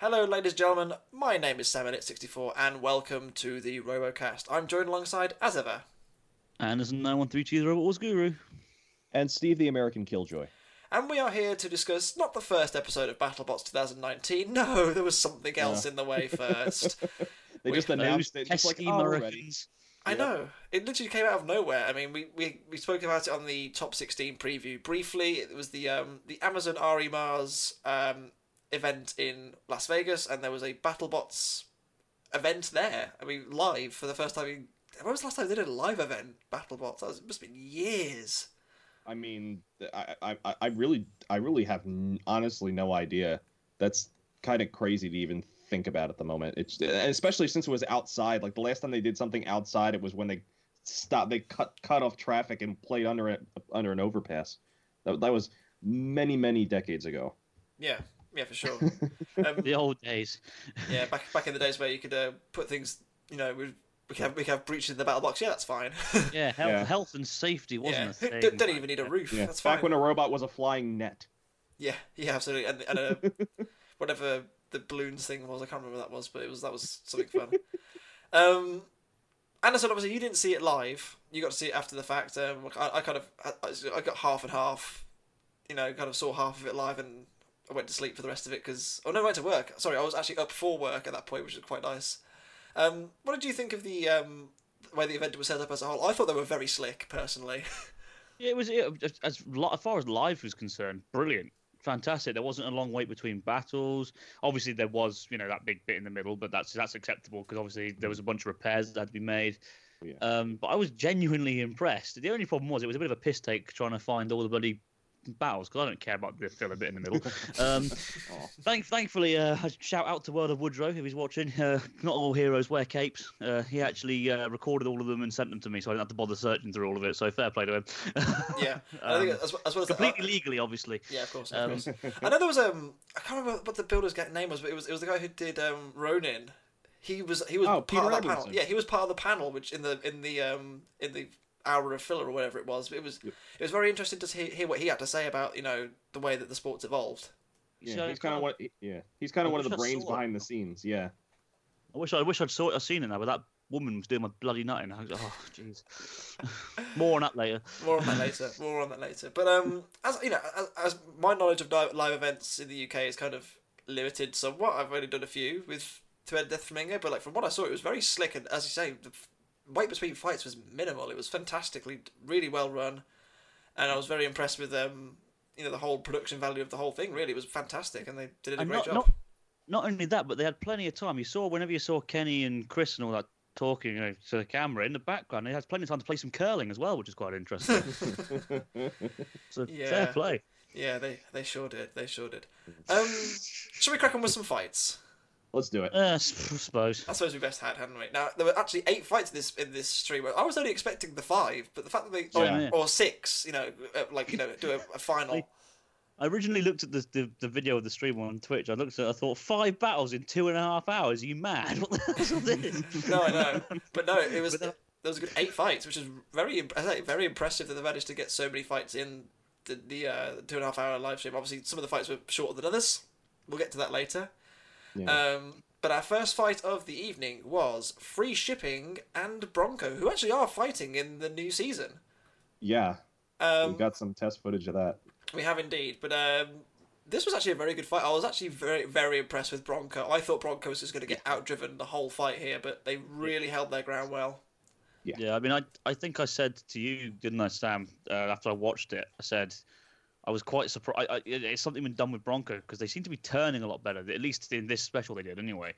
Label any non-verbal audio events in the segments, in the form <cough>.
Hello, ladies and gentlemen. My name is Samuel64, and welcome to the RoboCast. I'm joined alongside, as ever, Anderson 9132, the Robot Wars Guru. And Steve the American Killjoy. and we are here to discuss not the first episode of BattleBots 2019. <laughs> No, there was something else in the way first. <laughs> They Wait, just announced it, just like, pesky oh. Americans. I Yep. know. It literally came out of nowhere. I mean, we, we, we spoke about it on the top 16 preview briefly. It was the um, the Amazon re:MARS um, event in Las Vegas, and there was a BattleBots event there. I mean, live for the first time. In, when was the last time they did a live event, BattleBots? That was, it must have been years. I mean, I, I, I- really, I really have n- honestly no idea. That's kind of crazy to even think about at the moment. It's especially since it was outside. Like the last time they did something outside, it was when they stopped, they cut cut off traffic and played under it under an overpass. That, that was many many decades ago. Yeah, yeah, for sure. <laughs> um, The old days. yeah, back back in the days where you could uh, put things, you know, we we could have we could have breaches in the battle box. Yeah, that's fine. <laughs> Yeah, health, Yeah. health and safety wasn't yeah, a <laughs> thing. don't, don't even need a roof. Yeah, That's fine. back when a robot was a flying net. Yeah, yeah, absolutely. And, and uh, whatever the balloons thing was, I can't remember what that was, but it was that was something fun. um, Anderson, obviously, you didn't see it live. You got to see it after the fact. Um, I, I kind of I, I got half and half. You know, kind of saw half of it live, and I went to sleep for the rest of it because oh no, I went to work. Sorry, I was actually up for work at that point, which was quite nice. Um, what did you think of the um, way the event was set up as a whole? I thought they were very slick, personally. <laughs> Yeah, it was it, as, as as far as live was concerned, brilliant, fantastic. There wasn't a long wait between battles. Obviously, there was you know that big bit in the middle, but that's that's acceptable because obviously there was a bunch of repairs that had to be made. Yeah. Um, but I was genuinely impressed. The only problem was it was a bit of a piss take trying to find all the bloody battles because I don't care about the filler bit in the middle. <laughs> Um, Aw. <laughs> Thank, thankfully, uh, shout out to World of Woodrow if he's watching. Uh, not all heroes wear capes. Uh, he actually uh, recorded all of them and sent them to me, so I didn't have to bother searching through all of it. So fair play to him. <laughs> yeah, and I think Um, as, as well as completely legally, obviously. Yeah, of course. Of Um, course. I know there was um I can't remember what the builder's name was, but it was it was the guy who did um Ronin. He was he was Oh, part Peter of that panel. Yeah, he was part of the panel, which in the in the um in the hour of filler or whatever it was. It was Yep. it was very interesting to hear, hear what he had to say about you know the way that the sport's evolved. Yeah, So he's kind of what. Yeah, he's kind of one of the I brains saw it. behind the scenes. Yeah. I wish I wish I'd saw I'd seen it now, but that woman was doing my bloody nutting. I was, like, oh, jeez. <laughs> More on that later. More on that later. <laughs> More on that later. But um, as you know, as, as my knowledge of live events in the UK is kind of limited somewhat. I've only done a few with To End Death from Flamingo, but like from what I saw, it was very slick. And as you say, the wait between fights was minimal. It was fantastically, really well run, and I was very impressed with um, you know, the whole production value of the whole thing. Really, it was fantastic, and they did a And great not, job. not not only that, but they had plenty of time. You saw whenever you saw Kenny and Chris and all that talking you know, to the camera in the background, they had plenty of time to play some curling as well, which is quite interesting. <laughs> so Yeah. fair play. Yeah, they they sure did. They sure did. Um, shall we crack on with some fights? Let's do it. Uh, I suppose. I suppose we best had, hadn't we? Now there were actually eight fights in this in this stream. I was only expecting the five, but the fact that they or, Yeah. or six, you know, uh, like you know, do a, a final. <laughs> I originally looked at the, the, the video of the stream on Twitch. I looked at it, I thought, five battles in two and a half hours? Are you mad? <laughs> What the hell's all this? <laughs> no, I know, but no, it was But there was a good eight fights, which is very I say very impressive that they managed to get so many fights in the the uh, two and a half hour live stream. Obviously, some of the fights were shorter than others. We'll get to that later. Yeah. Um, but our first fight of the evening was Free Shipping and Bronco, who actually are fighting in the new season. yeah, Um, we got some test footage of that. We have indeed, but um, this was actually a very good fight. I was actually very, very impressed with Bronco. I thought Bronco was just going to get outdriven the whole fight here, but they really held their ground well. Yeah, I mean, I I think I said to you, didn't I, Sam? Uh, after I watched it, I said I was quite surprised. I, I, it's something been done with Bronco because they seem to be turning a lot better. At least in this special, they did anyway.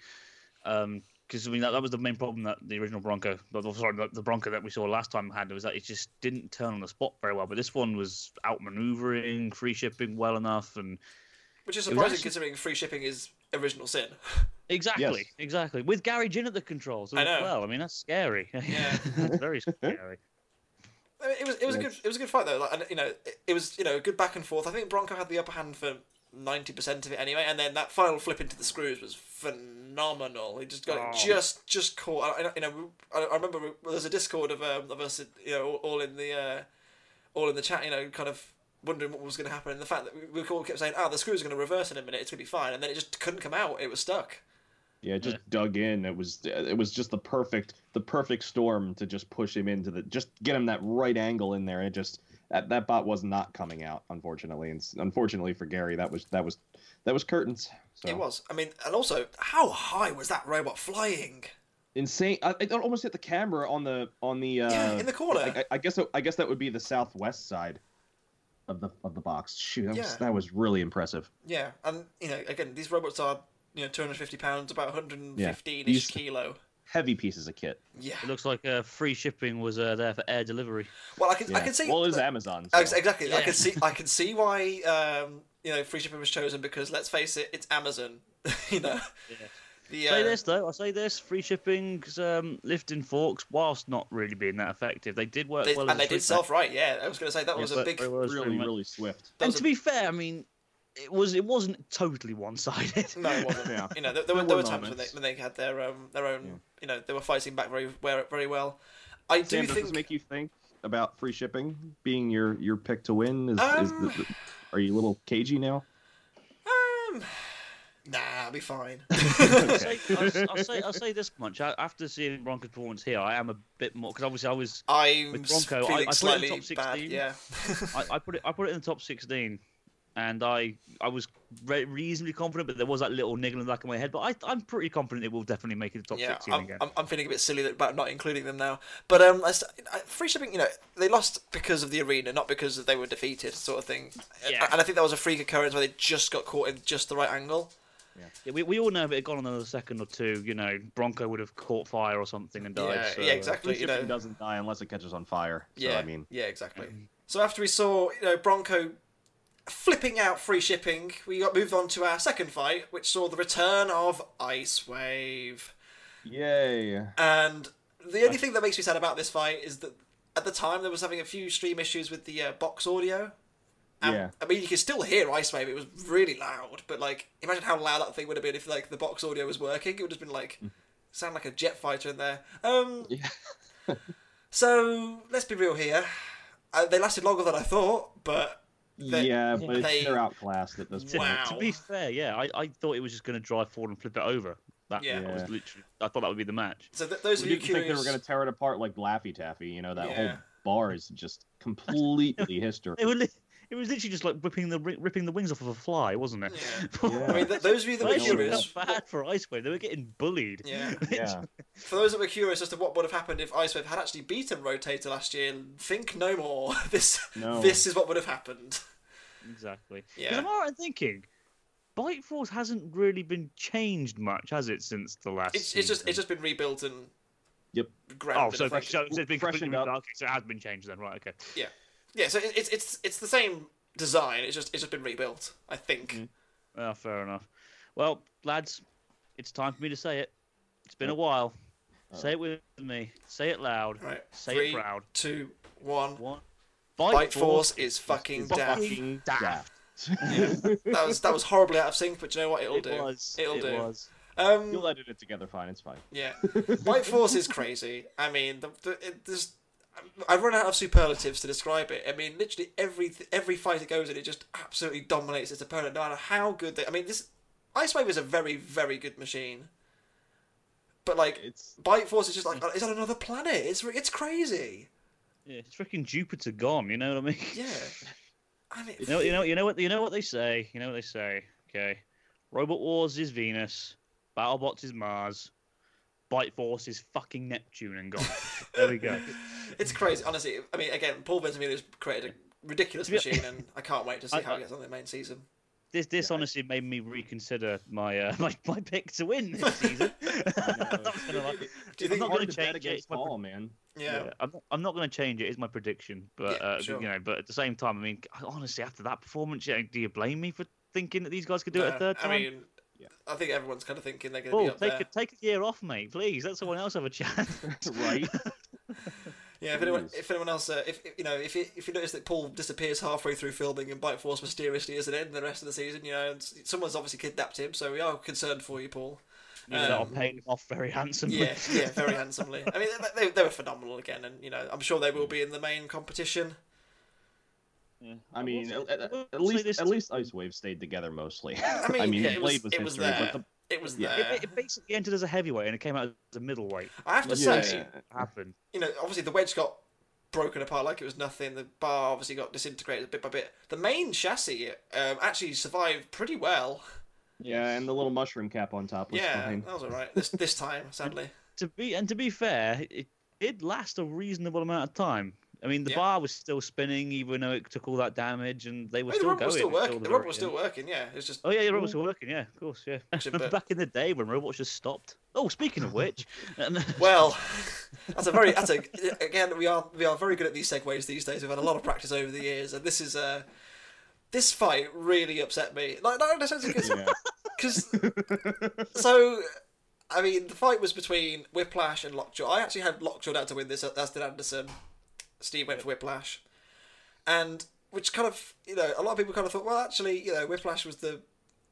Um, because I mean, that, that was the main problem that the original Bronco, sorry, the, the Bronco that we saw last time had was that it just didn't turn on the spot very well. But this one was outmaneuvering, free shipping well enough, and Which is surprising actually- considering free shipping is original sin. <laughs> exactly, Yes. exactly with Gary Jin at the controls I as know. well. I mean, that's scary. Yeah. <laughs> that's very scary. I mean, it was it was a good it was a good fight though. Like, and, you know, it, it was you know a good back and forth. I think Bronco had the upper hand for ninety percent of it anyway, and then that final flip into the screws was phenomenal. He just got Oh. it just just caught. I, you know, I, I remember we- there's a Discord of um, of us, you know, all, in the uh, all in the chat. You know, kind of wondering what was going to happen. And the fact that we, we all kept saying, "Oh, the screws are going to reverse in a minute. It's going to be fine," and then it just couldn't come out. It was stuck. Yeah, it just Yeah. dug in. It was it was just the perfect the perfect storm to just push him into the just get him that right angle in there. It just that that bot was not coming out, unfortunately, and unfortunately for Gary, that was that was that was curtains. So It was. I mean, and also, how high was that robot flying? insane. I, it almost hit the camera on the on the uh, Yeah, in the corner. I, I- I guess I guess that would be the southwest side of the of the box. Shoot, that was that was really impressive. Yeah, and you know, again, these robots are you know 250 pounds, about 115 ish kilo. Heavy pieces of kit. Yeah. It looks like uh, free shipping was uh, there for air delivery. Well, I can I can see. Well, it was uh, Amazon. so- Ex- Exactly. I can see. I can see why um, you know free shipping was chosen because let's face it, it's Amazon. <laughs> you know. Yeah. The, Say uh, this though, I'll say this: free shipping's um, lifting forks, whilst not really being that effective, they did work they- well. and a they did self right. Yeah, I was going to say that match. was a big. well really really swift. that And was to be fair, I mean, it was it wasn't totally one-sided. No, it wasn't. Yeah. You know, there, there were, There there were were times when they when they had their um their own. Yeah. You know, they were fighting back very very very well. I do Sam, does think. this make you think about free shipping being your your pick to win? Is, is Um, the, the, are you a little cagey now? Um, nah, I'll be fine. <laughs> <laughs> I'll, <laughs> say, I'll, I'll say I'll say this much: I, after seeing Bronco's performance here, I am a bit more because obviously I was I'm With Bronco, I- I put it in slightly top 16. bad. Yeah. I, I put it I put it in the top sixteen, and I I was re- reasonably confident, but there was that little niggle in the back of my head. But I I'm pretty confident it will definitely make it the top yeah, sixteen I'm, again. I'm, I'm feeling a bit silly about not including them now. But um, I, I, free shipping, you know, they lost because of the arena, not because they were defeated, sort of thing. Yeah. And I think that was a freak occurrence where they just got caught in just the right angle. Yeah, we, we all know if it had gone on another second or two, you know, Bronco would have caught fire or something and died. Yeah, so, yeah, uh, exactly. Free You know, doesn't die unless it catches on fire. So, yeah, I mean, yeah, exactly. So after we saw, you know, Bronco flipping out free shipping, we got moved on to our second fight, which saw the return of Ice Wave. yay! And the only thing that makes me sad about this fight is that at the time there was having a few stream issues with the uh, box audio. And, Yeah. I mean, you could still hear Ice Wave. It was really loud, but like, imagine how loud that thing would have been if like the box audio was working. It would have been like sound like a jet fighter in there. Um. Yeah. <laughs> so let's be real here. Uh, they lasted longer than I thought, but They- yeah, but they- they're outclassed at this To, point. Wow. to be fair, yeah, I, I thought it was just going to drive forward and flip it over. That, Yeah. that was literally. I thought that would be the match. so th- those We of you didn't think they were going to tear it apart like Laffy Taffy. You know, that Yeah. whole bar is just completely <laughs> history. It was, li- it was literally just like ripping the ripping the wings off of a fly, wasn't it? Yeah. Yeah. <laughs> I mean, th- those of you that were I curious, felt bad for Ice Wave. They were getting bullied. yeah. <laughs> Yeah. For those that were curious as to what would have happened if Icewave had actually beaten Rotator last year, think no more. <laughs> This No. this is what would have happened. Exactly. Yeah. Because I'm alright thinking, Bite Force hasn't really been changed much, has it, since the last? It's, it's just it's just been rebuilt and Yep. grounded. Oh, so, effectively. so, so it's been freshened completely up. okay, so it has been changed then, right? Okay. yeah. Yeah, so it's it's it's the same design. It's just it's just been rebuilt. I think. Mhm. Oh, fair enough. Well, lads, it's time for me to say it. It's been a while. Say it with me. Say it loud. Right. Say Three, it proud. two, one. One. Bite Force is fucking is daft. fucking daft. That was that was horribly out of sync, but you know what? It'll it do. was. It'll it do. Was. Um, You'll edit it together fine. It's fine. Yeah, <laughs> Bite Force is crazy. I mean, the, the, it, there's, I've run out of superlatives to describe it. I mean, literally every every fight it goes in, it just absolutely dominates its opponent, no matter how good they. I mean, this Ice Wave is a very very good machine, but like It's Bite Force is just like oh, it's on another planet. It's it's crazy. Yeah, it's freaking Jupiter gone. You know what I mean? Yeah, <laughs> and it, You know, you know, you know what, you know what they say. You know what they say. Okay, Robot Wars is Venus, BattleBots is Mars, Bite Force is fucking Neptune and gone. <laughs> <laughs> there we go. <laughs> it's crazy. Honestly, I mean, again, Paul Ventimiglia has created a ridiculous machine, and I can't wait to see <laughs> I- how I- it gets on the main season. This, this Yeah, honestly made me reconsider my uh, my, my pick to win this season. I'm not gonna lie. Do you I'm think? not gonna change it. against It's my Paul, man. Yeah. Yeah, I'm not, I'm not going to change it. It's my prediction, but Yeah, uh, sure. you know, but at the same time, I mean, honestly, after that performance, yeah, do you blame me for thinking that these guys could do it a third time? I mean, Yeah. I think everyone's kind of thinking they're going to Paul, be up take there. a, take a year off, mate, please. Let someone else have a chance. <laughs> <laughs> right? Yeah, if anyone, if anyone else, uh, if if, you know, if you, if you notice that Paul disappears halfway through filming and Bite Force mysteriously isn't in the rest of the season, you know, and someone's obviously kidnapped him, so we are concerned for you, Paul. You know, I'll Um, pay him off very handsomely. Yeah, yeah, very <laughs> handsomely. I mean, they, they, they were phenomenal again, and you know, I'm sure they will be in the main competition. Yeah. I mean, will at, at- at least at least Ice Wave stayed together mostly. <laughs> I mean, yeah, the it blade was- was it was history, there. but the, It was Yeah. there. It, it basically entered as a heavyweight and it came out as a middleweight. I have to Yeah. say, Happened. you know, obviously the wedge got broken apart like it was nothing. The bar obviously got disintegrated bit by bit. The main chassis um, actually survived pretty well. yeah, and the little mushroom cap on top was yeah, fine. that was all right. This this time, sadly. To be and to be fair, it did last a reasonable amount of time. I mean, the Yeah. bar was still spinning even though it took all that damage, and they were Well, the still rubber going. was still working. the The rubber was still working. Yeah, it was just. Oh yeah, yeah, robots were working. Yeah, of course. Yeah. Remember <laughs> back in the day when robots just stopped. Oh, speaking of which, <laughs> and- <laughs> Well, that's a very that's a again we are we are very good at these segues these days. We've had a lot of practice over the years, and this is uh this fight really upset me. Like not necessarily because Yeah. because so I mean the fight was between Whiplash and Lockjaw. I actually had Lockjaw down to win this. As did Anderson. Steve went for Whiplash, and which kind of you know a lot of people kind of thought well actually you know Whiplash was the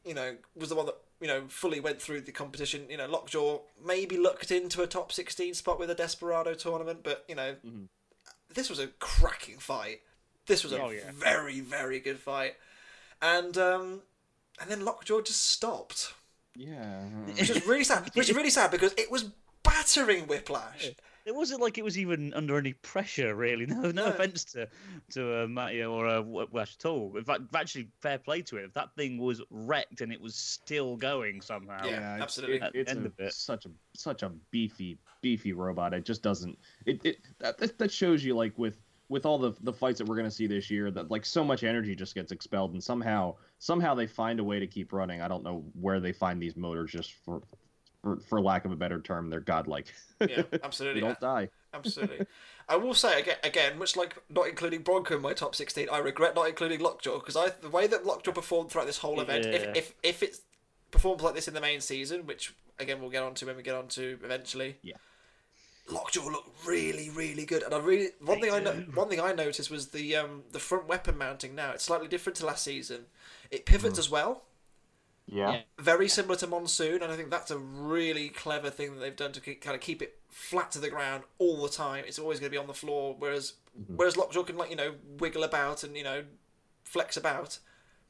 you know was the one that you know fully went through the competition. You know Lockjaw maybe looked into a top sixteen spot with a Desperado tournament, but you know Mhm. this was a cracking fight. This was a Oh, yeah. very very good fight, and um, and then Lockjaw just stopped yeah. which is really sad. Which is really sad because it was battering Whiplash. It wasn't like it was even under any pressure, really. <laughs> No, no, No. offense to to uh, Matty or uh, Whiplash at all. In fact, actually, fair play to it. If that thing was wrecked and it was still going somehow. Yeah. it's- absolutely. it- At it's end a- of it. such a such a beefy beefy robot. It just doesn't. It it that, that- that shows you like with with all the the fights that we're gonna see this year that like so much energy just gets expelled and somehow somehow they find a way to keep running. I don't know where they find these motors just for. For, for lack of a better term, they're godlike. Yeah, <laughs> they absolutely. don't die. Absolutely. I will say again, again, much like not including Bronco in my top sixteen, I regret not including Lockjaw because I the way that Lockjaw performed throughout this whole event, Yeah. if if if it performs like this in the main season, which again we'll get on to when we get on to eventually. Yeah. Lockjaw looked really, really good, and I really one They thing I no, one thing I noticed was the um the front weapon mounting. Now it's slightly different to last season. It pivots as well, Yeah. very similar to Monsoon, and I think that's a really clever thing that they've done to keep, kind of keep it flat to the ground all the time. It's always going to be on the floor, whereas mm-hmm. whereas Lockjaw can like you know wiggle about and you know flex about.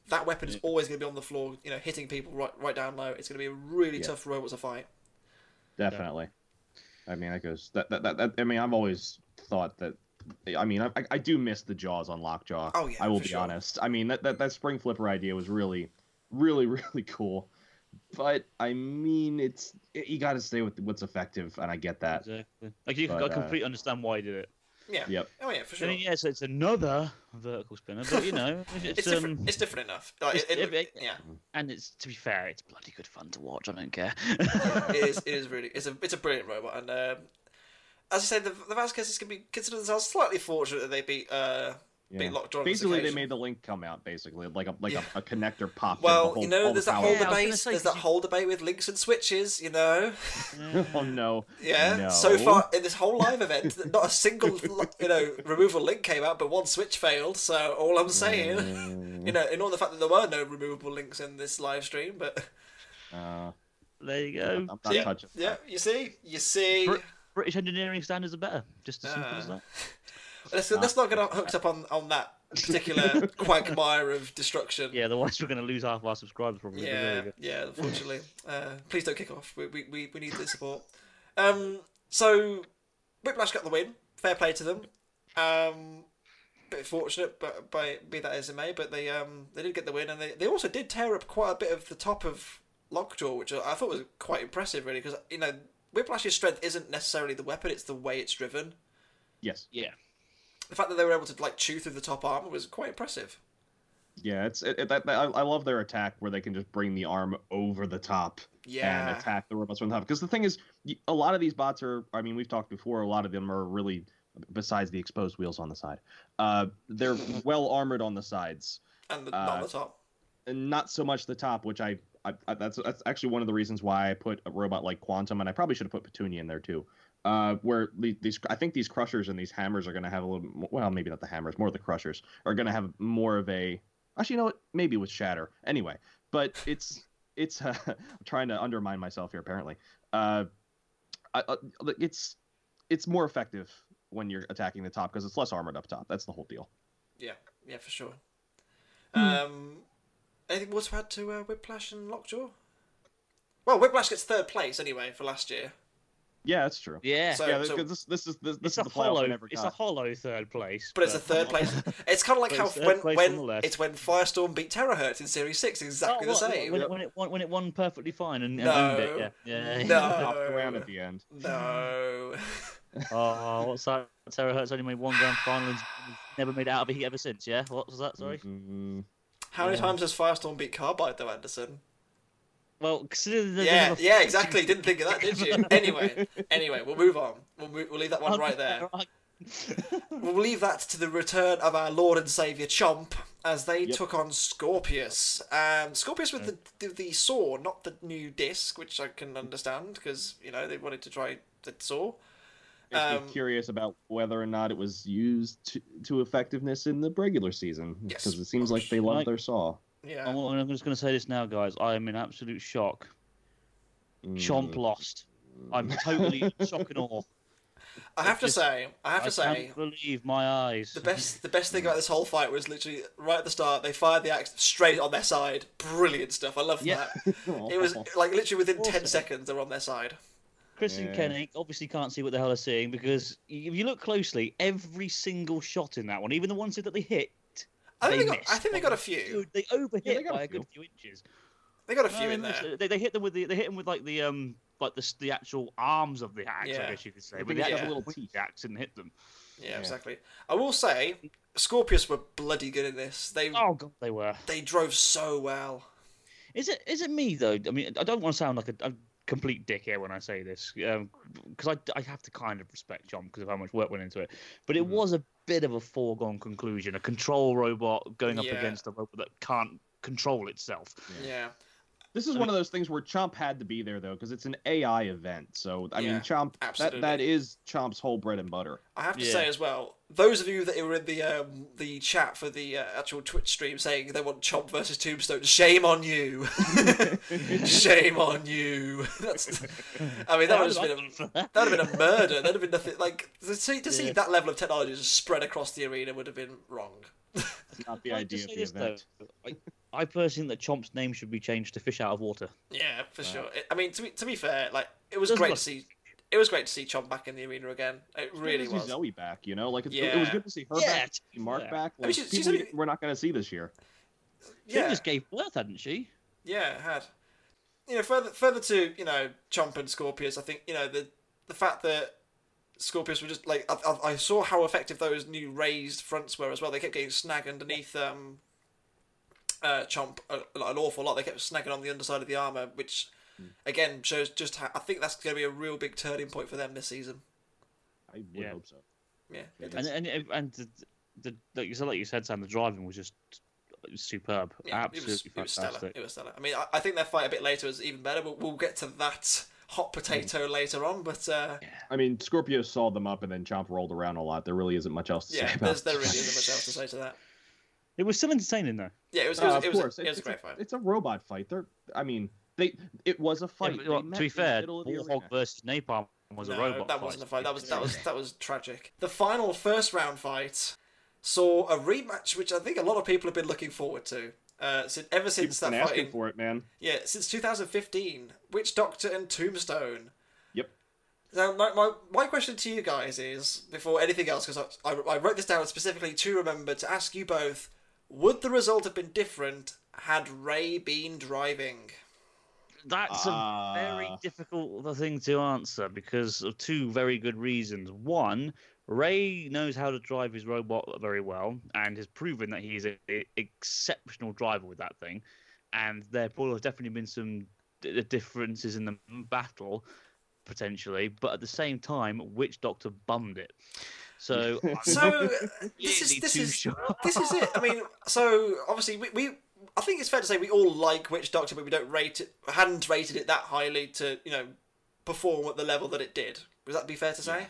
That weapon is Yeah. always going to be on the floor, you know, hitting people right right down low. It's going to be a really Yeah. tough robot to fight. Definitely. I mean, that goes. That, that, that, that I mean, I've always thought that. I mean, I, I do miss the jaws on Lockjaw. Oh, yeah, I will for be sure. honest. I mean, that, that that spring flipper idea was really, really, <laughs> really cool. But I mean, it's it, you got to stay with what's effective, and I get that. Exactly. Like you, But, I uh, completely understand why he did it. Yeah. Yep. Oh yeah, for I sure. mean, yes, it's another vertical spinner, but you know, it's, It's um, different. It's different enough. Like, it's- it, it, it- yeah, and it's to be fair, it's bloody good fun to watch. I don't care. it is. <laughs> It is really. It's a. It's a brilliant robot, and um, as I say, the, the Vasquez's can be considered themselves slightly fortunate that they beat uh, Yeah. beat Lockjaw. on Basically, they made the link come out. Basically, like a like Yeah. a, a connector pop. Well, the you know, all the there's that whole Yeah, I was gonna debate. say, There's 'cause that you- whole debate with links and switches. You know, <laughs> oh no. yeah. No. So far in this whole live event, not a single <laughs> you know removal link came out, but one switch failed. So all I'm saying, Mm, you know, in all the fact that there were no removable links in this live stream, but uh, there you I'm go. not Yeah. touching. yeah, you see, you see. Br- British engineering standards are better. Just as simple as Ah. that. <laughs> Let's, let's not get hooked up on, on that particular <laughs> quagmire of destruction. Yeah, the otherwise we're going to lose half our subscribers probably. Yeah, yeah. <laughs> Unfortunately, uh, please don't kick off. We, we, we, we need the support. Um, so Whiplash got the win. Fair play to them. Um, bit fortunate, but by be that as it may, but they um they did get the win, and they, they also did tear up quite a bit of the top of Lockjaw, which I thought was quite impressive, really, because you know Whiplash's strength isn't necessarily the weapon; it's the way it's driven. Yes. Yeah. The fact that they were able to like chew through the top armor was quite impressive. Yeah, it's it, it, that, that- I, I love their attack where they can just bring the arm over the top Yeah. and attack the robots from the top. Because the thing is, a lot of these bots are. I mean, we've talked before. A lot of them are really, besides the exposed wheels on the side, uh, they're <laughs> well armored on the sides, and the, not uh, on the top. and not so much the top. Which I, I, I that's that's actually one of the reasons why I put a robot like Quantum, and I probably should have put Petunia in there too. Uh, where these, I think these crushers and these hammers are going to have a little. bit more- Well, maybe not the hammers, more the crushers are going to have more of a. Actually, you know what? Maybe with Shatter. Anyway, but it's it's. Uh, <laughs> I'm trying to undermine myself here. Apparently, uh, I, uh, it's it's more effective when you're attacking the top because it's less armored up top. That's the whole deal. Yeah, yeah, for sure. Um, anything more to add to uh, Whiplash and Lockjaw? Well, Whiplash gets third place anyway for last year. Yeah, that's true. Yeah. So- yeah, this, this this is this, this is a the hollow. It's a hollow third place. But it's a third place. <laughs> It's kind of like how when, when on the left. it's when Firestorm beat Terrorhurtz in Series Six, exactly Oh, the same. When it, when it won, when it won perfectly fine and, and No. owned it. Yeah. Yeah. No. <laughs> Hopped around at the end. No. <laughs> oh, what's that? Sarah only made one grand final and never made it out of a heat ever since. Yeah. What was that? Sorry. Mm, How many Yeah. times has Firestorm beat Carbide though, Anderson? Well, consider the Yeah, the- yeah, exactly. Didn't think of that, did you? <laughs> Anyway, anyway, we'll move on. We'll, move, we'll leave that one right there. <laughs> We'll leave that to the return of our Lord and Saviour Chomp as they Yep. took on Skorpios. Um, Skorpios with the, the the saw, not the new disc, which I can understand because you know they wanted to try the saw. Um, curious about whether or not it was used to, to effectiveness in the regular season Yes. because it seems like they love their saw. Yeah, I'm, I'm just going to say this now, guys. I am in absolute shock. Chomp Mm. lost. I'm totally in shock and awe. I have to just- say, I have I to say, can't believe my eyes. the best the best thing about this whole fight was literally right at the start. They fired the axe straight on their side. Brilliant stuff. I love Yeah. that. <laughs> It was like literally within ten seconds they're on their side. Chris and Kenny obviously can't see what the hell they're seeing because if you look closely, every single shot in that one, even the ones that they hit, I think they they, got. I think they got a few. They overhit Yeah, they a by a few. good few inches. They got a few they in there. They, they hit them with the they hit them with like the um like the the actual arms of the axe, Yeah. I guess you could say. But the actual little teeth. axe didn't hit them. Yeah, Yeah. exactly. I will say, Skorpios were bloody good in this. They Oh god, they were. they drove so well. Is it is it me though? I mean, I don't want to sound like a, a complete dick here when I say this, because I, I have to kind of respect John because of how much work went into it. But it Mhm. was a bit of a foregone conclusion. A control robot going up Yeah. against a robot that can't control itself. Yeah, This is I one of those things where Chomp had to be there though, because it's an AI event. So I Yeah, mean, Chomp absolutely. that that is Chomp's whole bread and butter. I have to Yeah. say as well. Those of you that were in the um, the chat for the uh, actual Twitch stream saying they want Chomp versus Tombstone, shame on you. <laughs> <laughs> shame on you. <laughs> That's. I mean, that would have been a, that would have been a murder. That'd have been nothing. Like to see to see Yeah. that level of technology just spread across the arena would have been wrong. Not the I idea of the this, event. though? I, I personally think that Chomp's name should be changed to Fish Out of Water. Yeah, for Wow. sure. I mean, to be to be fair, like it was Doesn't great look- to see. It was great to see Chomp back in the arena again. It It's good really to see was. Zoe back, you know, like it's, it was Yeah. good to see her Yeah, back, to be Mark fair. back. I mean, Like, she's- people she's only- we're not going to see this year. She just gave birth, hadn't she? yeah, it had. You know, further further to you know Chomp and Skorpios, I think you know the the fact that Skorpios were just like I, I, I saw how effective those new raised fronts were as well. They kept getting snagged underneath um, uh, Chomp a, an awful lot. They kept snagging on the underside of the armor, which again shows just how I think that's going to be a real big turning point for them this season. I would Yeah. hope so. Yeah, Yeah, And and and the, the, like you said, like you said, Sam, the driving was just superb, Yeah, absolutely it was, it was stellar. It was stellar. I mean, I, I think their fight a bit later was even better. We'll, we'll get to that hot potato later on, but uh, I mean, Scorpio sawed them up and then Chomp rolled around a lot. There really isn't much else to yeah, say about there's, there really isn't much else to say to <laughs> that. It was still entertaining though. Yeah, it was. It Uh, was, of it was, course, it was a it's, great a, fight. it's a robot fight. They're, I mean, they it was a fight. Yeah, well, to be fair, middle of the Warhog arena. versus Napalm was no, a robot. that fight. wasn't a fight. That was that was that was tragic. The final first round fight saw a rematch, which I think a lot of people have been looking forward to. Uh, since, ever People since been that asking fight, for it, man. yeah, since 2015, Witch Doctor and Tombstone. Yep. Now, my, my, my question to you guys is, before anything else, because I, I, I wrote this down specifically to remember to ask you both, would the result have been different had Ray been driving? That's a very Ah. difficult thing to answer because of two very good reasons. One, Ray knows how to drive his robot very well and has proven that he is an exceptional driver with that thing. And there will have definitely been some d- differences in the battle, potentially, but at the same time, Witch Doctor bummed it. So, <laughs> So, this is this is sure. this is it. I mean, so obviously we, we I think it's fair to say we all like Witch Doctor, but we don't rate it, hadn't rated it that highly to you know perform at the level that it did. Would that be fair to say?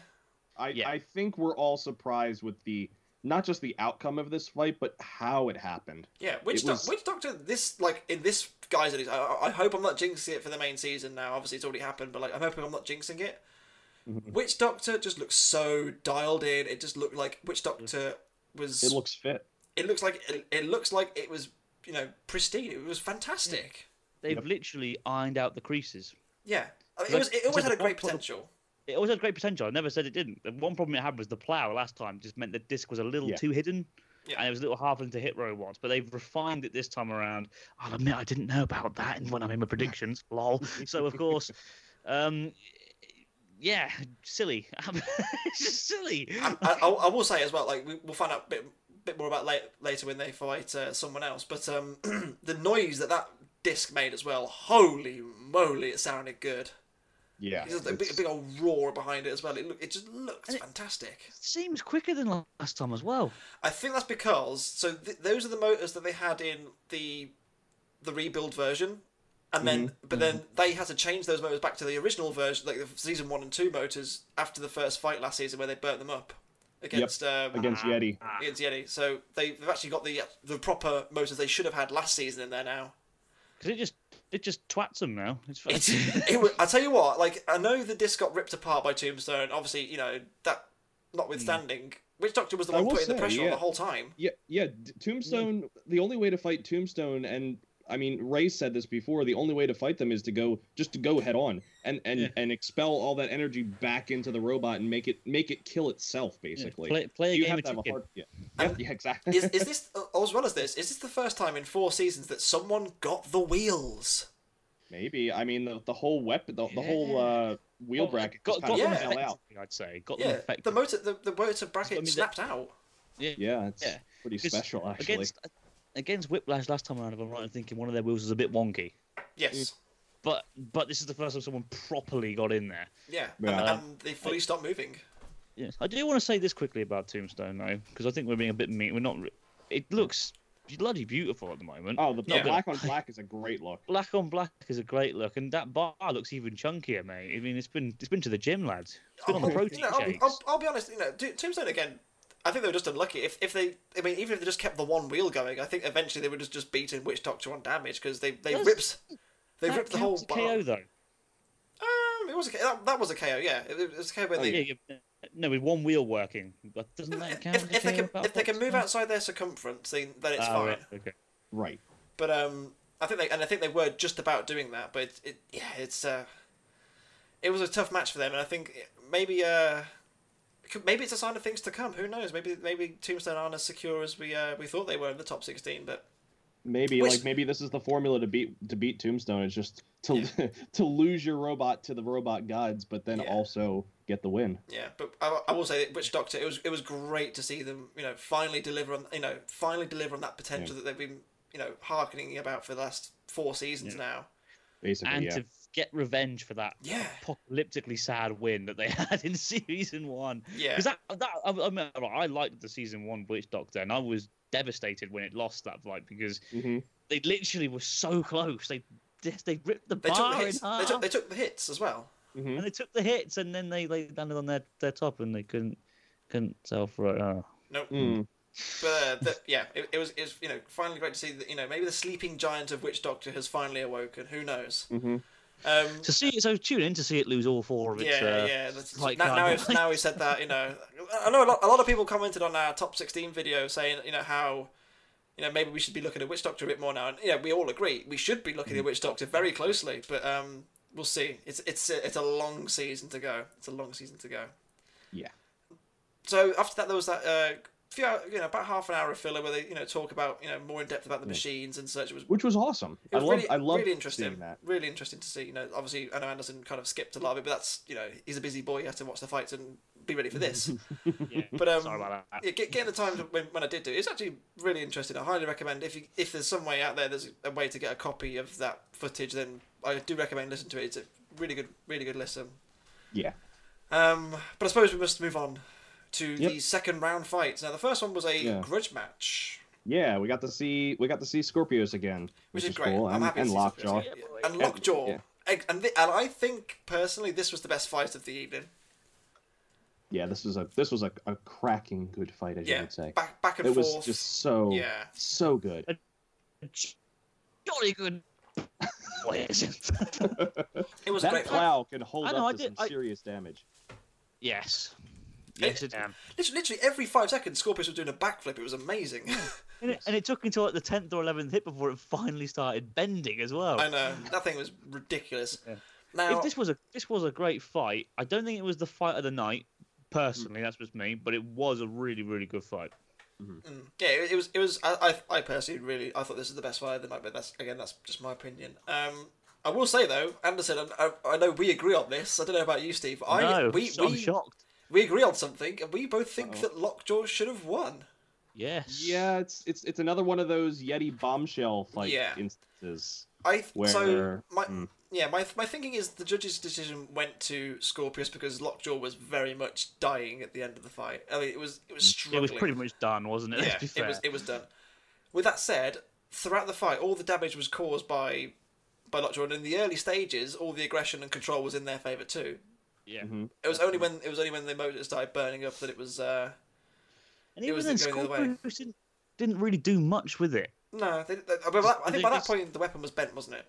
I, Yeah. I think we're all surprised with the not just the outcome of this fight, but how it happened. Yeah, Witch, It Doc- was- Witch Doctor. This like in this guys, at least, I, I- I hope I'm not jinxing it for the main season now. Obviously, it's already happened, but like I'm hoping I'm not jinxing it. Mhm. Witch Doctor just looks so dialed in. It just looked like Witch Doctor was. It looks fit. it looks like it, it looks like it was you know pristine. It was fantastic. They've Yep. literally ironed out the creases. Yeah, I mean, it was it always had a great one problem- potential. It always had great potential. I never said it didn't. The one problem it had was the plow last time just meant the disc was a little Yeah. too hidden. Yeah. And it was a little hard for them to hit robots, but they've refined it this time around. I'll admit I didn't know about that when I made my predictions. <laughs> Lol. So of course, um, yeah, silly. <laughs> it's just silly. I, I, I will say as well, like we, we'll find out a bit bit more about late, later when they fight uh, someone else. But um, <clears throat> the noise that that disc made as well, holy moly, it sounded good. Yeah. There's a big, a big old roar behind it as well. It look, it just looks And it- fantastic. seems quicker than last time as well. I think that's because so th- those are the motors that they had in the the rebuild version, and then mm-hmm. but then mm-hmm. they had to change those motors back to the original version, like the season one and two motors after the first fight last season where they burnt them up against um, against ah. Yeti. Ah. against Yeti. So they, they've actually got the the proper motors they should have had last season in there now. Because it just it just twats them now. It's, It's, it <laughs> was, I tell you what, like I know the disc got ripped apart by Tombstone. Obviously, you know that notwithstanding, mm. Witch Doctor was the one will putting the say, pressure on the whole time. Yeah, yeah. D- Tombstone. Mm. The only way to fight Tombstone, and I mean, Ray said this before. The only way to fight them is to go just to go head on and and Yeah. and expel all that energy back into the robot and make it make it kill itself, Yeah, basically. play, play a you game have of to have a chicken. hard. Yeah, And- yeah, yeah, exactly. Is, is <laughs> this as well as this? Is this the first time in four seasons that someone got the wheels? Maybe. I mean, the, the whole weapon, the, the whole uh, wheel Well, bracket got, just got kind Yeah. of fell out. I'd say. Got them Yeah, the motor the, the motor bracket I mean, that- snapped out. Yeah, yeah, it's Yeah, pretty special actually. against against Whiplash last time around, if I'm right in thinking one of their wheels was a bit wonky. Yes. But but this is the first time someone properly got in there. Yeah. Yeah. And, and um, they fully stopped moving. Yes, I do want to say this quickly about Tombstone though, because I think we're being a bit mean. We're not. re- It looks bloody beautiful at the moment. Oh, the, the Yeah. black on <laughs> black is a great look. Black on black is a great look, and that bar looks even chunkier, mate. I mean, it's been it's been to the gym, lads. It's been on the Oh, protein you know, I'll, shakes. I'll, I'll be honest. You know, To- Tombstone again. I think they were just unlucky. If if they, I mean, even if they just kept the one wheel going, I think eventually they would have just beaten Witch Doctor on damage because they they Yes. ripped they ripped the whole counts a bar. KO though. Um, it was a, that, that was a KO. Yeah, it, it was a KO when Oh, they Yeah, yeah, no, with one wheel working, but doesn't that count? if, if they can if they can move point? outside their circumference, then then it's Ah, fine. right, okay. Right. But um, I think they and I think they were just about doing that. But it, it yeah, it's uh, it was a tough match for them, and I think maybe uh, it could- maybe it's a sign of things to come. Who knows? Maybe maybe Tombstone aren't as secure as we uh, we thought they were in the top sixteen. But Maybe Which- like maybe this is the formula to beat to beat Tombstone. It's just to <laughs> to lose your robot to the robot gods, but then Yeah. also get the win. yeah, but I, I will say that Witch Doctor. It was it was great to see them. You know, finally deliver on you know finally deliver on that potential that they've been you know harkening about for the last four seasons Yeah. now. Basically, and yeah. to get revenge for that Yeah. apocalyptically sad win that they <laughs> had in season one. Yeah. Because that, that I, I, mean, I liked the season one Witch Doctor, and I was devastated when it lost that fight because hmm they literally were so close. They they ripped the They took bar the in hits. They took, they took the hits as well. hmm and they took the hits, and then they, they landed on their, their top, and they couldn't couldn't self right. Oh. Nope. Mm. But uh, the, yeah, it, it was it was you know finally great to see that you know maybe the sleeping giant of Witch Doctor has finally awoken. Who knows? hmm Um, To see it, so tune in to see it lose all four of its. yeah, uh, yeah. That's, like now, now, we've, now we said that, you know, I know a lot, a lot of people commented on our top sixteen video saying, you know, how, you know, maybe we should be looking at Witch Doctor a bit more now, and yeah, we all agree we should be looking at Witch Doctor very closely, but um, we'll see. It's it's it's a long season to go. It's a long season to go. Yeah. So after that, there was that. Uh, few you know, about half an hour of filler where they, you know, talk about, you know, more in depth about the machines and such. It was Which was awesome. it I love really, I love really interesting. that. Really interesting to see. You know, obviously, I know Anderson kind of skipped a lot of it, but that's you know, he's a busy boy. He has to watch the fights and be ready for this. <laughs> yeah. But um, Sorry about that. yeah, getting the time when, when I did do it, it's actually really interesting. I highly recommend if you, if there's some way out there, there's a way to get a copy of that footage, then I do recommend listening to it. It's a really good, really good listen. Yeah. Um, but I suppose we must move on to Yep. the second round fights. Now, the first one was a Yeah. grudge match, Yeah, we got to see we got to see Skorpios again, which, which, is, is great. cool, I'm and, happy to and see Lockjaw. something- yeah, and Lockjaw. yeah. And, and, the, and I think personally, this was the best fight of the evening. Yeah, this was a this was a, a cracking good fight, as you would say. back back and It was just so Yeah. so good. Jolly good. boys. It was that great plow can hold I know, up I to did- some I- serious damage. yes. Yes, it can. Literally, literally every five seconds, Skorpios was doing a backflip. It was amazing. <laughs> And it, and it took until like the tenth or eleventh hit before it finally started bending as well. I know that thing was ridiculous. Yeah. Now, If this was a this was a great fight. I don't think it was the fight of the night, personally. That's just me. But it was a really really good fight. Mm. yeah, it, it was. It was. I, I, I personally really, I thought this was the best fight of the night. But that's again, that's just my opinion. Um, I will say though, Anderson, I, I know we agree on this. I don't know about you, Steve. I no, we so I'm we, shocked. We agree on something, and we both think Uh-oh. that Lockjaw should have won. Yes. Yeah, it's it's it's another one of those Yeti bombshell fight Yeah. instances I where so my Hmm. yeah my my thinking is the judge's decision went to Skorpios because Lockjaw was very much dying at the end of the fight. I mean, it was it was struggling. It was pretty much done, wasn't it? yeah, <laughs> Let's be it was it was done. With that said, throughout the fight, all the damage was caused by by Lockjaw, and in the early stages, all the aggression and control was in their favour too. Yeah. Mhm. It was only when it was only when the motor started burning up that it was. uh And It even was then, going the other way. Skorpios didn't, didn't really do much with it. No, they, they, but that, I think by that point the weapon was bent, wasn't it?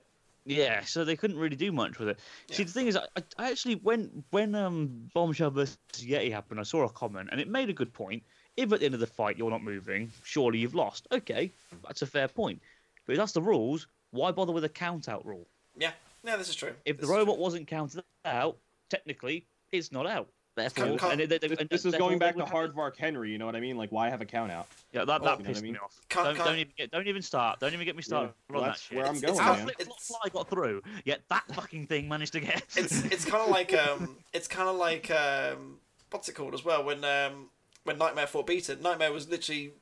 Yeah, so they couldn't really do much with it. See, the thing is, I, I actually when when um Bombshell versus Yeti happened, I saw a comment and it made a good point. If at the end of the fight you're not moving, surely you've lost. Okay, that's a fair point. But if that's the rules, why bother with a count out rule? Yeah, yeah, this is true. If the This is robot true. wasn't counted out, technically it's not out. Therefore, Can't- can't- and they- they- This, and this is going back to would have- Hardvark Henry. You know what I mean? Like, why have a count out? Yeah, that, Oh, that you know what pissed I mean? me off. Can't- don't, can't- don't even get, don't even start. Don't even get me started well, on that that's shit. where I'm going, it's How man. Flip It's- Fly got through, yet that fucking thing managed to get. it's it's kind of <laughs> like um it's kind of like um what's it called as well when um when Nightmare fought Beaton. Nightmare was literally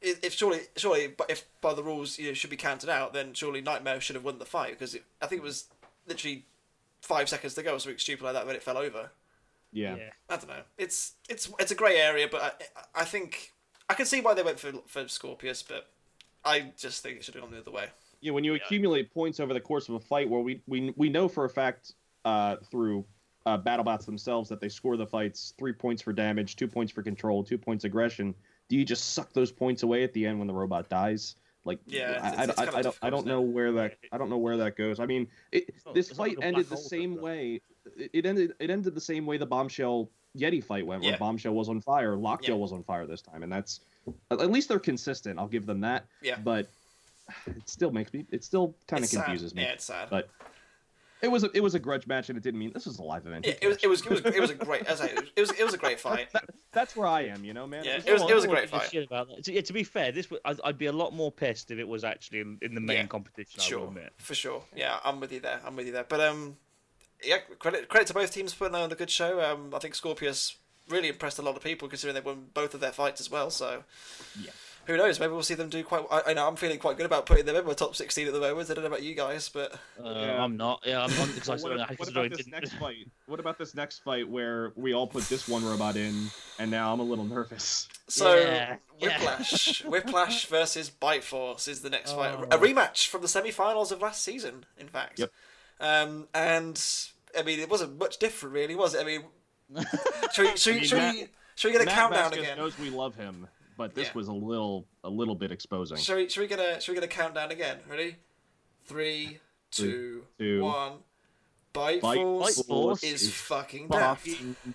if if surely surely but if by the rules you know, should be counted out, then surely Nightmare should have won the fight because I think it was literally five seconds to go or something stupid like that when it fell over. Yeah. I don't know. It's it's it's a grey area, but I I think I can see why they went for for Skorpios, but I just think it should have gone the other way. Yeah, when you accumulate points over the course of a fight, where we we we know for a fact uh, through uh, BattleBots themselves that they score the fights three points for damage, two points for control, two points aggression. Do you just suck those points away at the end when the robot dies? Like, Yeah, it's- I, it's- it's I, kinda I, don't I don't know where that I don't know where that goes. I mean, it, not- this it's fight like ended the same thing, though. way. It it ended it ended the same way the bombshell Yeti fight went, where Yeah. bombshell was on fire, Lockjaw Yeah. was on fire this time, and that's at at least they're consistent. I'll give them that. Yeah. But it still makes me. It still kind of It's sad. confuses me. Yeah, it's sad. But it was a, it was a grudge match, and it didn't mean this was a live event. Yeah, it was, it was, it was, it was a great, as I it was, it was a great fight. <laughs> That- that's where I am, you know, man. Yeah, it was- it was a I don't great fight. shit about that. To, yeah, to be fair, this I'd, I'd be a lot more pissed if it was actually in, in the main Yeah, competition. I Sure, for sure. Yeah, I'm with you there. I'm with you there. But um, yeah, credit credit to both teams for putting on a good show. Um, I think Skorpios really impressed a lot of people considering they won both of their fights as well. So Yeah. Who knows? Maybe we'll see them do quite. I, I know I'm feeling quite good about putting them in my top 16 at the moment. I don't know about you guys, but Uh, Yeah. I'm not. Yeah, I'm not <laughs> because I Well, saw what, it. what about this didn't- next fight? <laughs> What about this next fight where we all put this one robot in, and now I'm a little nervous. so Yeah, yeah. Whiplash, <laughs> Whiplash versus Bite Force is the next fight. Oh. A rematch from the semi-finals of last season, in fact. Yep. Um, and I mean, it wasn't much different, really, was it? I mean, should we, should, we, mean, should, Matt- we, should we get a Matt countdown Vasquez again? knows we love him, but this Yeah. was a little a little bit exposing. Shall we, shall we get a shall we get a countdown again? Ready? Three, two, two, one. Bite, Bite Force, Bite Force is, is fucking daft.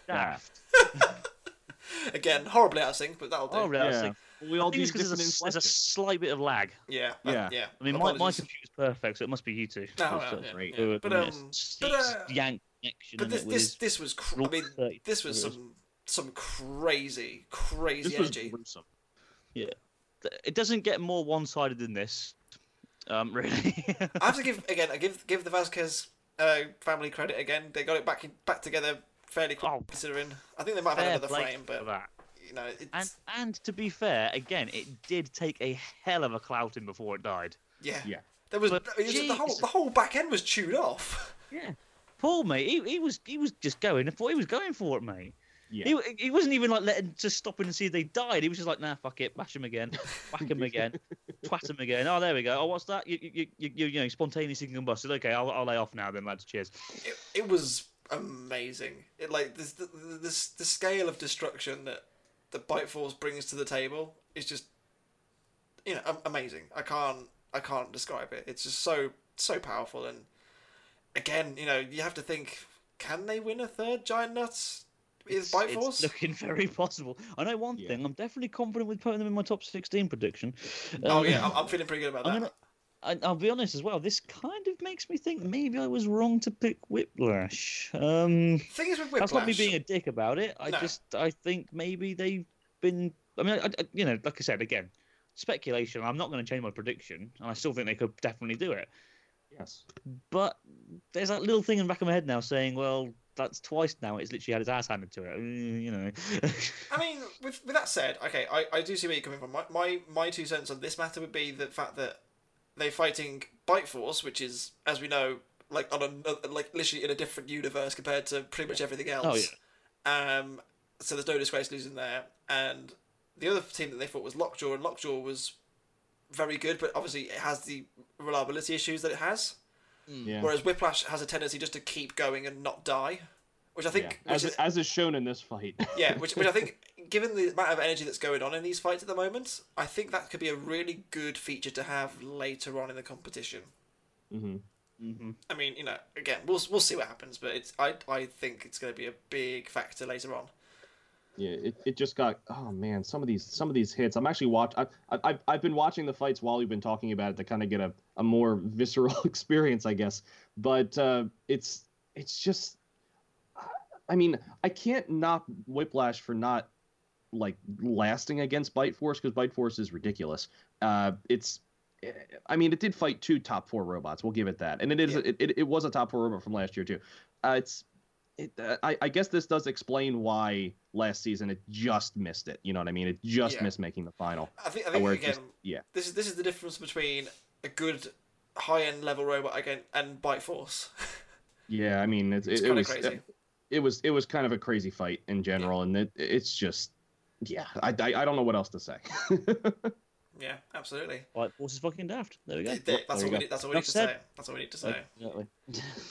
Daft. <laughs> Again, horribly out of sync, but that'll do. Oh, really? I Yeah. think- We all I think do it's because there's, a- there's a slight bit of lag. Yeah, Yeah. yeah, yeah. I mean, my, my computer's perfect, so it must be you two. No, It's no, yeah, yeah. good, But um, it's- but, uh, yank connection. but this this this was cr- I mean this was some some crazy crazy This was energy. gruesome. it doesn't get more one-sided than this. Um, <laughs> really. I have to give again. I give give the Vasquez uh, family credit again. They got it back in, back together fairly quick, Oh. considering. I think they might have had another frame, but that. you know, it's And and to be fair, again, it did take a hell of a clouting before it died. yeah, Yeah. There was, But I mean, the whole the whole back end was chewed off. Yeah. Poor mate, he, he was he was just going. I thought he was going for it, mate. Yeah. He, he wasn't even like letting just stopping to see if they died. He was just like, nah, fuck it, bash him again, whack him again, <laughs> twat him again. Oh, there we go. Oh, what's that? You you you, you, you know, spontaneously combusted. Okay, I'll, I'll lay off now then, lads. Cheers. It, it was amazing. It like this the, this the scale of destruction that the Bite Force brings to the table is just you know amazing. I can't I can't describe it. It's just so so powerful and again you know you have to think can they win a third giant nuts? Is Bite it's Force? looking <laughs> very possible. I know one Yeah. thing. I'm definitely confident with putting them in my top 16 prediction. Oh Um, yeah, I'm, I'm feeling pretty good about that. I'm gonna. I, I'll be honest as well. This kind of makes me think maybe I was wrong to pick Whiplash. Um, Thing is with Whiplash, that's not me being a dick about it. I No. just I think maybe they've been. I mean, I, I, you know, like I said again, speculation. I'm not going to change my prediction, and I still think they could definitely do it. Yes. But there's that little thing in the back of my head now saying, well, that's twice now. It's literally had his ass handed to it. You know. I mean, with with that said, okay, I, I do see where you're coming from. My, my my two cents on this matter would be the fact that they're fighting Bite Force, which is, as we know, like on a like literally in a different universe compared to pretty much everything else. Oh, yeah. Um. So there's no disgrace losing there, and the other team that they fought was Lock-Jaw, and Lock-Jaw was very good, but obviously it has the reliability issues that it has. Yeah. Whereas Whiplash has a tendency just to keep going and not die, which I think yeah. which As, is, as is shown in this fight. <laughs> yeah, which, which I think, <laughs> given the amount of energy that's going on in these fights at the moment, I think that could be a really good feature to have later on in the competition. hmm hmm I mean, you know, again, we'll we'll see what happens, but it's I I think it's going to be a big factor later on. Yeah, it, it just got oh man, some of these some of these hits. I'm actually watch I I I've, I've been watching the fights while we've been talking about it to kind of get a, a more <laughs> visceral <laughs> experience, I guess. But uh, it's it's just I mean, I can't knock Whiplash for not like lasting against Bite Force because Bite Force is ridiculous. Uh, it's I mean, it did fight two top four robots. We'll give it that, and it is Yeah. it, it, it was a top four robot from last year too. Uh, it's it, uh, I, I guess this does explain why last season it just missed it. You know what I mean? It just Yeah. missed making the final. I think I Uh, think again, just- yeah. this is this is the difference between a good high end level robot again and Bite Force. <laughs> Yeah, I mean, it, It's it, it kinda was crazy. It, it was it was kind of a crazy fight in general, and it it's just yeah, I, I, I don't know what else to say. <laughs> yeah, absolutely. Like, Force is fucking daft. There we go. Th- th- That's there all we go. need. That's all we Enough need to said. say. That's all we need to say. Exactly.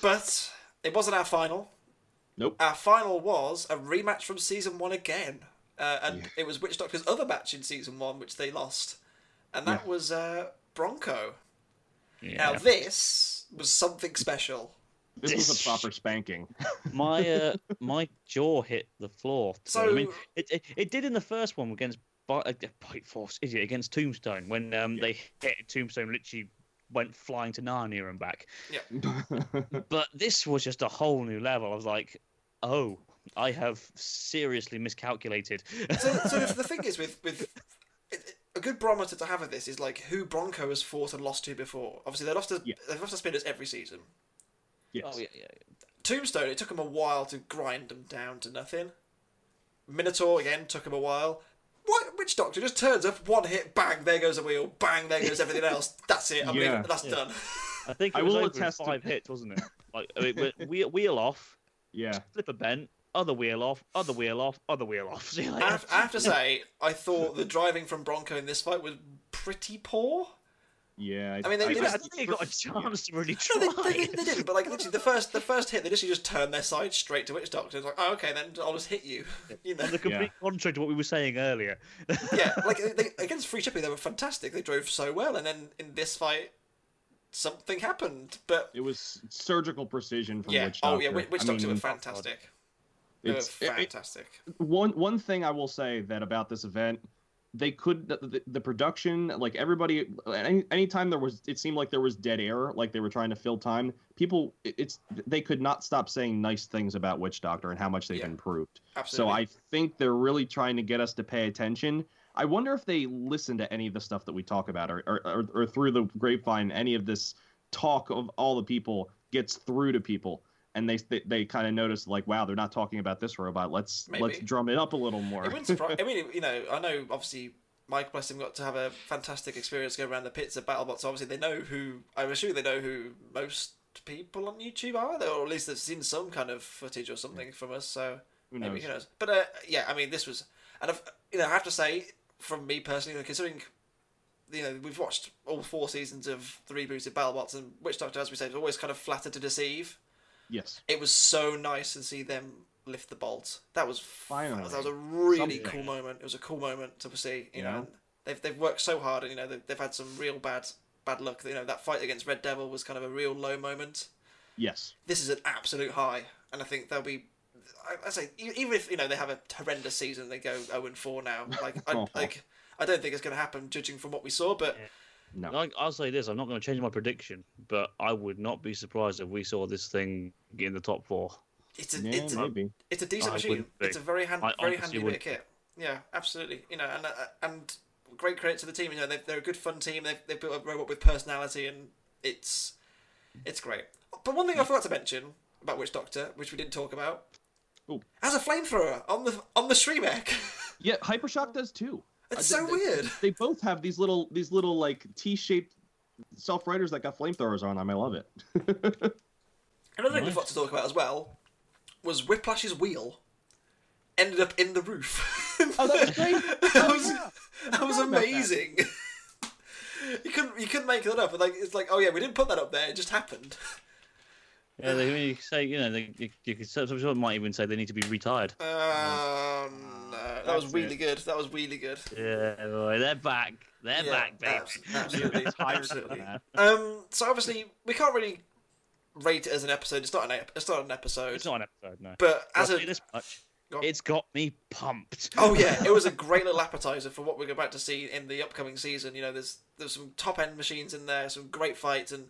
But it wasn't our final. Nope. Our final was a rematch from season one again, uh, and Yeah. it was Witch Doctor's other match in season one, which they lost, and that Yeah. was uh, Bronco. Yeah. Now this was something special. this was a proper spanking. <laughs> my uh, my jaw hit the floor. So I mean, it, it it did in the first one against Bi- uh, Bite Force, idiot, against Tombstone when um they hit Tombstone literally went flying to Narnia and back. Yeah. <laughs> But this was just a whole new level. I was like, oh, I have seriously miscalculated. so, <laughs> so the, the thing is with with a good barometer to have of this is like who Bronco has fought and lost to before. Obviously, they lost to Yeah. they've lost to Spinners every season. yes. Oh yeah, yeah. Tombstone, it took them a while to grind them down to nothing. Minotaur again took him a while. What Witch Doctor just turns up, one hit, bang, there goes a wheel, bang, there goes everything else. That's it. I'm Yeah. leaving. That's Yeah. done. I think it I was will over in attest to- five hits, wasn't it? Like I mean, wheel, wheel off, Yeah. flipper bent, other wheel off, other wheel off, other wheel off. <laughs> See you I have, I have to say, I thought the driving from Bronco in this fight was pretty poor. Yeah. I mean, they I, did I it- don't think they got a <laughs> chance to really No, try. they, they, they didn't, but like literally the first the first hit, they literally just turned their side straight to Witch Doctor. It's like, oh, okay, then I'll just hit you. <laughs> You know, On the complete contrary to what we were saying earlier. <laughs> yeah, like they, against Free Shipping, they were fantastic. They drove so well, and then in this fight, something happened. But It was surgical precision from yeah, Witch oh Doctor. yeah, Witch, Witch I Doctor mean, were fantastic. They were it's- it- it- fantastic. one one thing I will say that about this event, they could the, the, the production like everybody any anytime there was it seemed like there was dead air like they were trying to fill time people it's they could not stop saying nice things about Witch Doctor and how much they've Yeah. improved. So I think they're really trying to get us to pay attention. I wonder if they listen to any of the stuff that we talk about or or, or, or through the grapevine any of this talk of all the people gets through to people and they they, they kind of notice like wow they're not talking about this robot let's let's drum it up a little more It wouldn't surprise. I <laughs> mean, you know, I know obviously Mike bless him got to have a fantastic experience going around the pits of BattleBots. So obviously, they know who. I'm assuming they know who most people on YouTube are, or at least they've seen some kind of footage or something from us. So Who maybe knows? who knows? But uh, yeah, I mean, this was, and I've, you know, I have to say, from me personally, considering. You know, we've watched all four seasons of the rebooted BattleBots, and Witch Doctor, as we say, is always kind of flattered to deceive. Yes It was so nice to see them lift the bolt. That was Finally. That was a really Something. cool moment. It was a cool moment to see. You Yeah. know, they've they've worked so hard, and you know they've, they've had some real bad bad luck. You know that fight against Red Devil was kind of a real low moment. yes This is an absolute high, and I think they'll be I, I say e- even if you know they have a horrendous season, they go zero and four now. Like I, <laughs> Oh. like I don't think it's going to happen, judging from what we saw. But No. Like, I'll say this: I'm not going to change my prediction, but I would not be surprised if we saw this thing in the top four. it's a Yeah, it's a, it's a decent I machine. It's a very hand, I very honestly handy bit of kit. Yeah, absolutely. You know, and uh, and great credit to the team. You know, they're, they're a good fun team. They've they've built a robot with personality, and it's it's great. But one thing I forgot to mention about Witch Doctor, which we didn't talk about, Ooh. as a flamethrower on the on the Streamec. <laughs> Yeah, Hypershock does too. It's so they- weird. They both have these little these little like T-shaped self writers that got flamethrowers on them. I love it. <laughs> Another thing we forgot to talk about as well was Whiplash's wheel ended up in the roof. <laughs> oh, that was great. <laughs> that was yeah. that was about that. amazing. you couldn't you couldn't make that up. Like it's like oh yeah, we didn't put that up there. It just happened. Yeah, they, you say you know, they, you, you could some people might even say they need to be retired. Um, no, that was really it. good. That was really good. Yeah, boy, they're back. They're Yeah, back, baby. absolutely, <laughs> absolutely. Um, so obviously we can't really rate it as an episode. It's not an ep- it's not an episode. It's not an episode, no. But as I'll a this much, Go it's got me pumped. Oh yeah, it was a <laughs> great little appetizer for what we're about to see in the upcoming season. You know, there's there's some top end machines in there, some great fights, and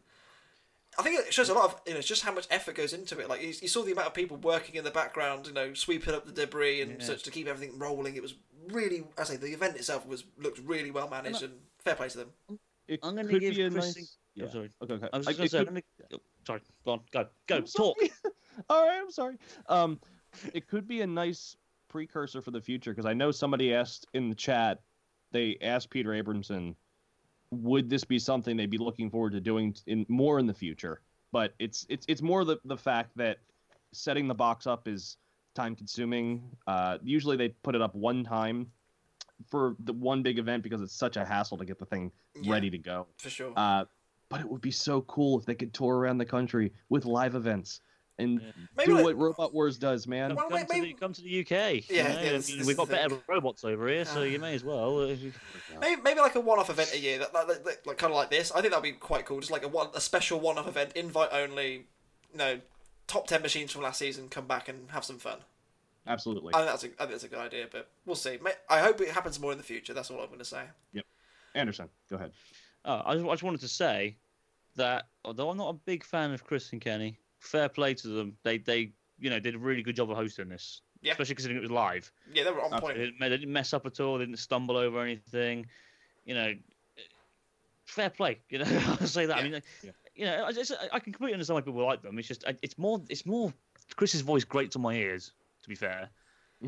I think it shows a lot of you know just how much effort goes into it. Like you, you saw the amount of people working in the background, you know, sweeping up the debris and Yeah. such to keep everything rolling. It was really, I say, the event itself was looked really well managed and fair play to them. It I'm gonna give be a Chris. nice. I'm sorry. Okay, okay. I was going to say. Could... I'm gonna... <laughs> oh, Sorry, go on, go, go, I'm talk. <laughs> All right, I'm sorry. Um, it could be a nice precursor for the future because I know somebody asked in the chat. They asked Peter Abramson, would this be something they'd be looking forward to doing in more in the future? But it's it's it's more the the fact that setting the box up is time consuming. Uh, usually they put it up one time for the one big event because it's such a hassle to get the thing Yeah. ready to go. For sure. Uh, but it would be so cool if they could tour around the country with live events and Yeah. Do like- what Robot Wars does, man. Well, come, may- to maybe- the, come to the UK. you Yeah, know, yeah, I mean, this we've is got better thing. robots over here, so you ah. may as well. <laughs> Maybe, maybe like a one-off event a year, that, that, that- like kind of like this. I think that'd be quite cool. Just like a one, a special one-off event, invite only. You know, top ten machines from last season come back and have some fun. Absolutely. I think that's a, I think that's a good idea, but we'll see. I hope it happens more in the future. That's all I'm going to say. Yep. Anderson, go ahead. Oh, I just, I just wanted to say that although I'm not a big fan of Chris and Kenny, fair play to them. They they you know did a really good job of hosting this, Yeah. especially considering it was live. Yeah, they were on point. They didn't, they didn't mess up at all. They didn't stumble over anything. You know, fair play. You know, <laughs> I'll say that. I mean, Yeah. you know, I, just, I can completely understand why people like them. It's just it's more it's more Chris's voice grates on my ears. To be fair.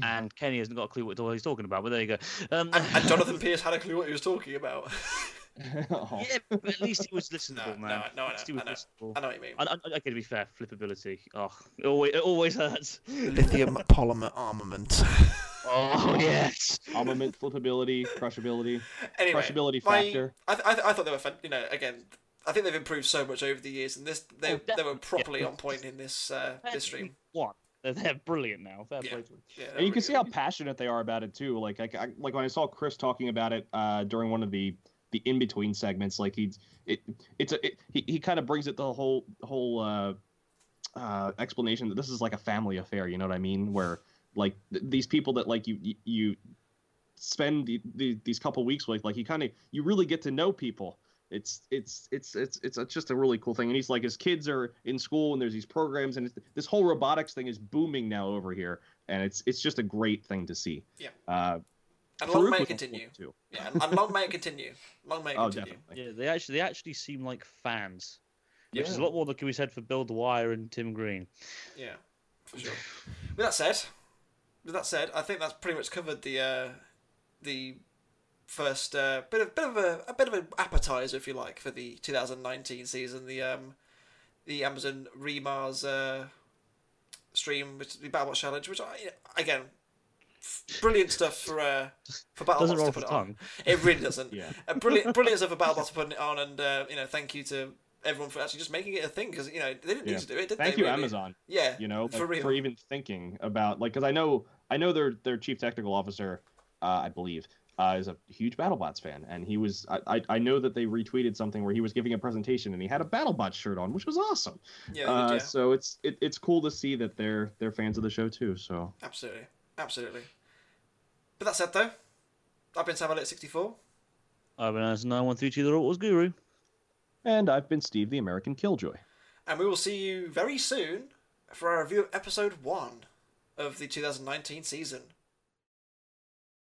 And Kenny hasn't got a clue what he's talking about, but there you go. Um, And, and Jonathan <laughs> Pearce had a clue what he was talking about. <laughs> Oh. <laughs> yeah, but at least he was listenable, No, man. no, no, I know, he was I know. listenable. I know what you mean. I, I, okay, to be fair, flippability. Oh, it always, it always hurts. Lithium <laughs> polymer armament. <laughs> Oh yes. Armament, flippability, crushability, anyway, crushability my- factor. I, th- I, th- I thought they were fun. You know, again, I think they've improved so much over the years, and this they Oh, they were properly yeah. on point in this uh, this stream. One. They're, they're brilliant now. Fair Yeah. play to them. Yeah, And you can see really how passionate they are about it too. Like, I, I- like when I saw Chris talking about it uh, during one of the the in between segments, like he's it it's a it, he he kind of brings it the whole whole uh, uh, explanation that this is like a family affair. You know what I mean? Where like th- these people that like you you, you spend the, the, these couple weeks with, like you kind of you really get to know people. It's it's it's it's it's a, just a really cool thing. And he's like his kids are in school and there's these programs and it's, this whole robotics thing is booming now over here, and it's it's just a great thing to see. Yeah. Uh, And long may it continue. Yeah, and, and long may it continue. Long may it <laughs> Oh, continue. definitely. Yeah, they actually they actually seem like fans, which is a lot more than can be said for Bill Dwyer and Tim Green. Yeah, for sure. <sighs> With that said, with that said, I think that's pretty much covered the uh, the first uh, bit of bit of a, a bit of an appetizer, if you like, for the 2019 season. The um, the Amazon re:MARS uh, stream, which the BattleBots challenge, which I again. Brilliant stuff for uh, for Doesn't BattleBots roll to put the it on. It really doesn't. <laughs> Yeah. Uh, brilliant, brilliant stuff for BattleBots for putting it on, and uh, you know, thank you to everyone for actually just making it a thing because you know they didn't Yeah. need to do it. Did Thank they, you, really? Amazon. Yeah, You know, For like, real. for even thinking about like because I know I know their their chief technical officer, uh, I believe, uh, is a huge BattleBots fan, and he was. I, I I know that they retweeted something where he was giving a presentation and he had a BattleBots shirt on, which was awesome. Yeah, uh, yeah. So it's it, it's cool to see that they're they're fans of the show too. So absolutely, absolutely. But that said, though, I've been Sam Elliott sixty four. I've been as 9132 the Autos Guru. and I've been Steve the American Killjoy. And we will see you very soon for our review of episode one of the 2019 season.